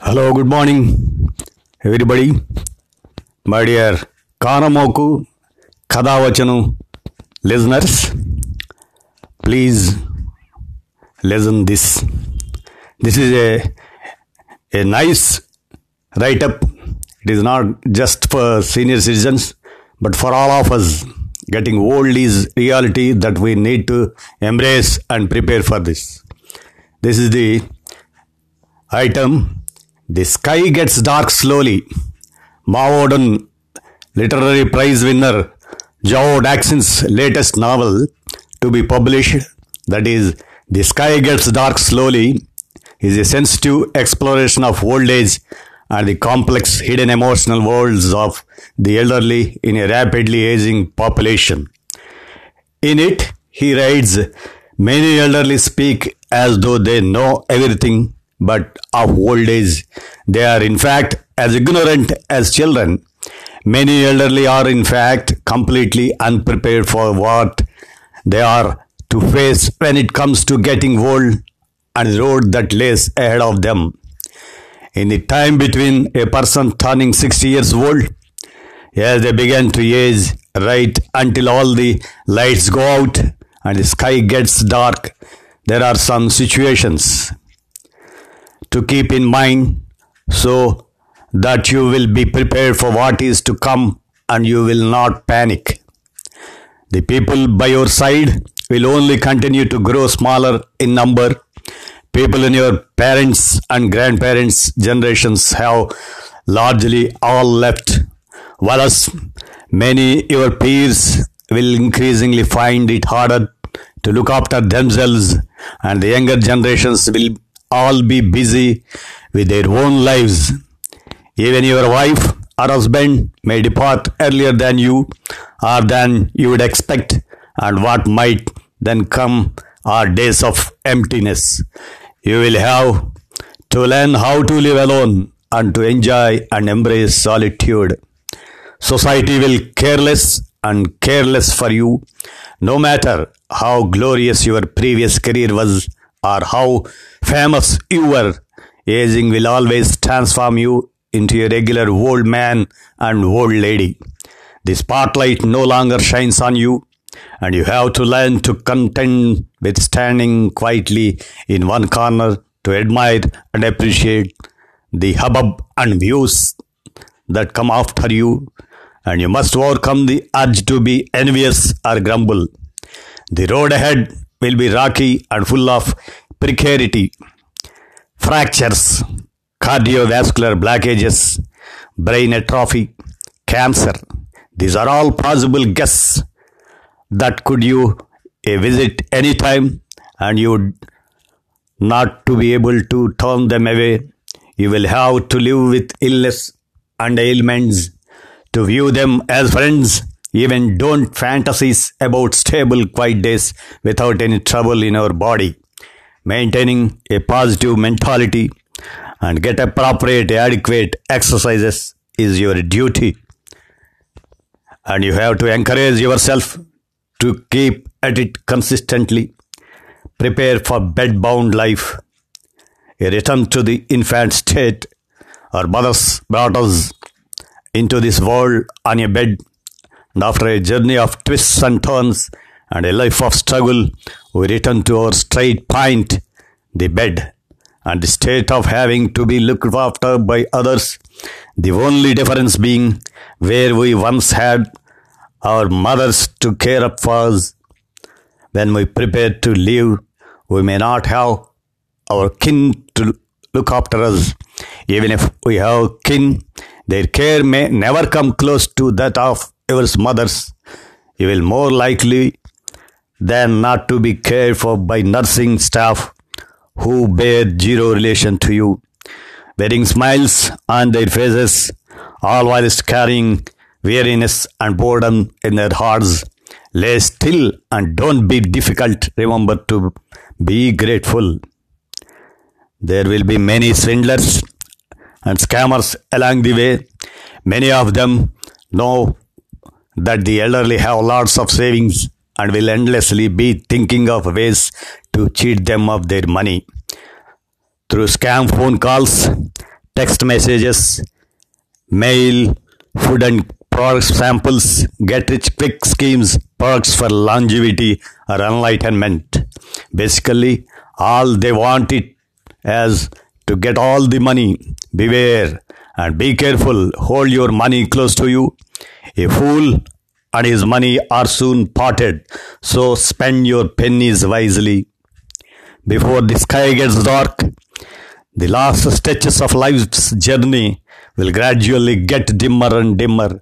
Hello, good morning, everybody. My dear Kanamoku Kadavachanu listeners, please listen this. This is a, a nice write up. It is not just for senior citizens, but for all of us. Getting old is reality that we need to embrace and prepare for this. This is the item The Sky Gets Dark Slowly. Mao Dun Literary Prize winner Zhou Daxin's latest novel to be published, that is, The Sky Gets Dark Slowly, is a sensitive exploration of old age and the complex hidden emotional worlds of the elderly in a rapidly aging population. In it, he writes, Many elderly speak as though they know everything, but of old age, they are in fact as ignorant as children. Many elderly are in fact completely unprepared for what they are to face when it comes to getting old and the road that lays ahead of them. In the time between a person turning 60 years old as they begin to age right until all the lights go out and the sky gets dark, there are some situations to keep in mind so that you will be prepared for what is to come and you will not panic. The people by your side will only continue to grow smaller in number. People in your parents and grandparents' generations have largely all left, whereas many your peers will increasingly find it harder to look after themselves, and the younger generations will all be busy with their own lives. Even your wife or husband may depart earlier than you or than you would expect, and what might then come are days of emptiness. You will have to learn how to live alone and to enjoy and embrace solitude. Society will careless and careless for you, no matter how glorious your previous career was or how famous you were. Aging will always transform you into a regular old man and old lady. The spotlight no longer shines on you, and you have to learn to contend with standing quietly in one corner to admire and appreciate the hubbub and views that come after you, and you must overcome the urge to be envious or grumble. The road ahead will be rocky and full of precarity, fractures, cardiovascular blockages, brain atrophy, cancer. These are all possible guests that could you a visit anytime and you would not to be able to turn them away. You will have to live with illness and ailments to view them as friends. Even don't fantasies about stable, quiet days without any trouble in our body. Maintaining a positive mentality and get appropriate, adequate exercises is your duty. And you have to encourage yourself to keep at it consistently. Prepare for bed-bound life. A return to the infant state. Our mothers brought us into this world on a bed, and after a journey of twists and turns and a life of struggle, we return to our straight point, the bed, and the state of having to be looked after by others. The only difference being where we once had our mothers to care up for us. When we prepare to leave, we may not have our kin to look after us. Even if we have kin, their care may never come close to that of your mother's. You will more likely than not to be cared for by nursing staff who bear zero relation to you, wearing smiles on their faces, all whilst carrying weariness and boredom in their hearts. Lay still and don't be difficult. Remember to be grateful. There will be many swindlers and scammers along the way. Many of them know that the elderly have lots of savings and will endlessly be thinking of ways to cheat them of their money through scam phone calls, text messages, mail, food and product samples, get rich quick schemes, perks for longevity or enlightenment. Basically, all they want it as to get all the money. Beware and be careful. Hold your money close to you. A fool and his money are soon parted. So spend your pennies wisely. Before the sky gets dark, the last stretches of life's journey will gradually get dimmer and dimmer.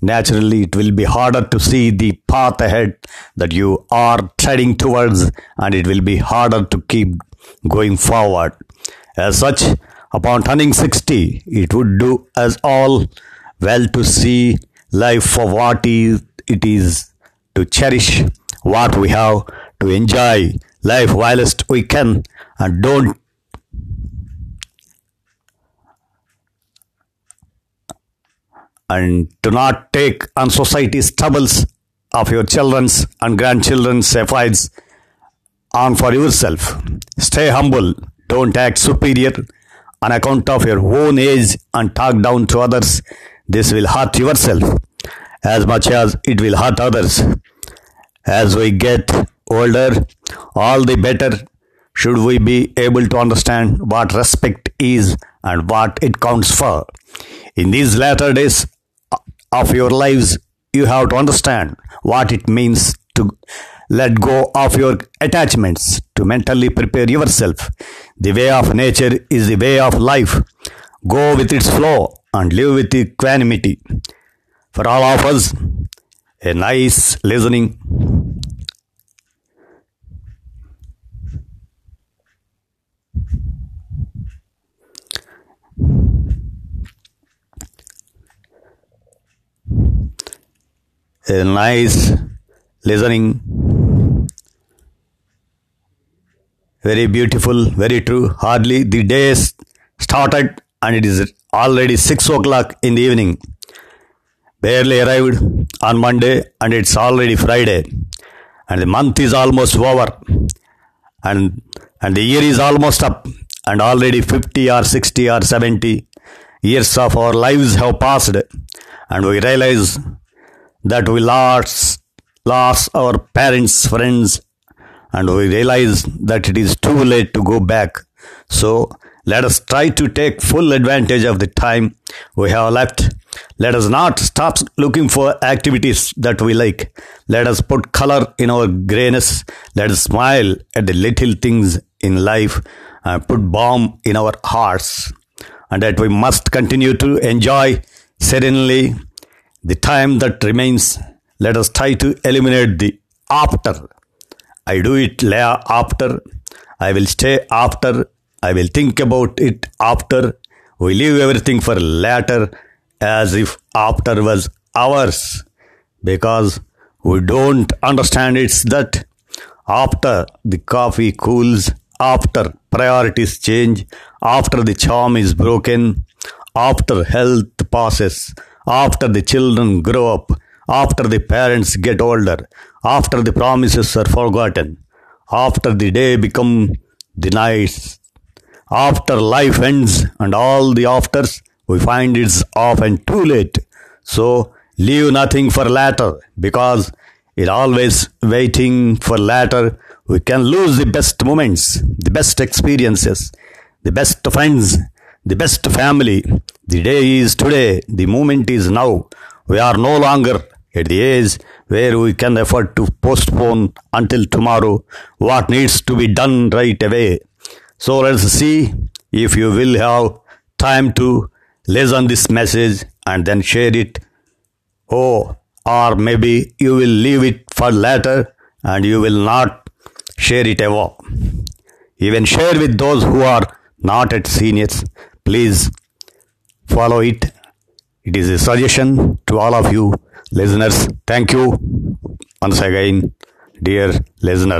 Naturally, it will be harder to see the path ahead that you are treading towards, and it will be harder to keep going forward. As such, upon turning 60, it would do us all well to see life for what it is, to cherish what we have, to enjoy. Life whilst we can, and don't and do not take on society's troubles of your children's and grandchildren's efforts on for yourself. Stay humble, don't act superior on account of your own age and talk down to others. This will hurt yourself as much as it will hurt others. As we get older, all the better should we be able to understand what respect is and what it counts for. In these latter days of your lives, you have to understand what it means to let go of your attachments, to mentally prepare yourself. The way of nature is the way of life. Go with its flow and live with equanimity. For all of us, a nice listening. A nice listening. Very beautiful, very true. Hardly the day started and it is already 6 o'clock in the evening. Barely arrived on Monday and it's already Friday. And the month is almost over. And, and the year is almost up. And already 50 or 60 or 70 years of our lives have passed. And we realize that we lost, lost our parents, friends, and we realize that it is too late to go back. So let us try to take full advantage of the time we have left. Let us not stop looking for activities that we like. Let us put color in our grayness. Let us smile at the little things in life and put balm in our hearts. And that we must continue to enjoy serenely the time that remains. Let us try to eliminate the after. I do it later after. I will stay after I will think about it after. We leave everything for later as if after was ours because we don't understand it's that after the coffee cools, after priorities change, after the charm is broken, after health passes, after the children grow up, after the parents get older, after the promises are forgotten, after the day become the night after life ends and all the afters, we find it's often too late. So leave nothing for later because it always waiting for later. We can lose the best moments, the best experiences, the best friends, the best family. The day is today. The moment is now. We are no longer at the age where we can afford to postpone until tomorrow what needs to be done right away. So let's see if you will have time to listen this message and then share it. Oh, or maybe you will leave it for later and you will not share it ever. Even share with those who are not at seniors. Please follow it. It is a suggestion to all of you listeners. Thank you once again, dear listeners.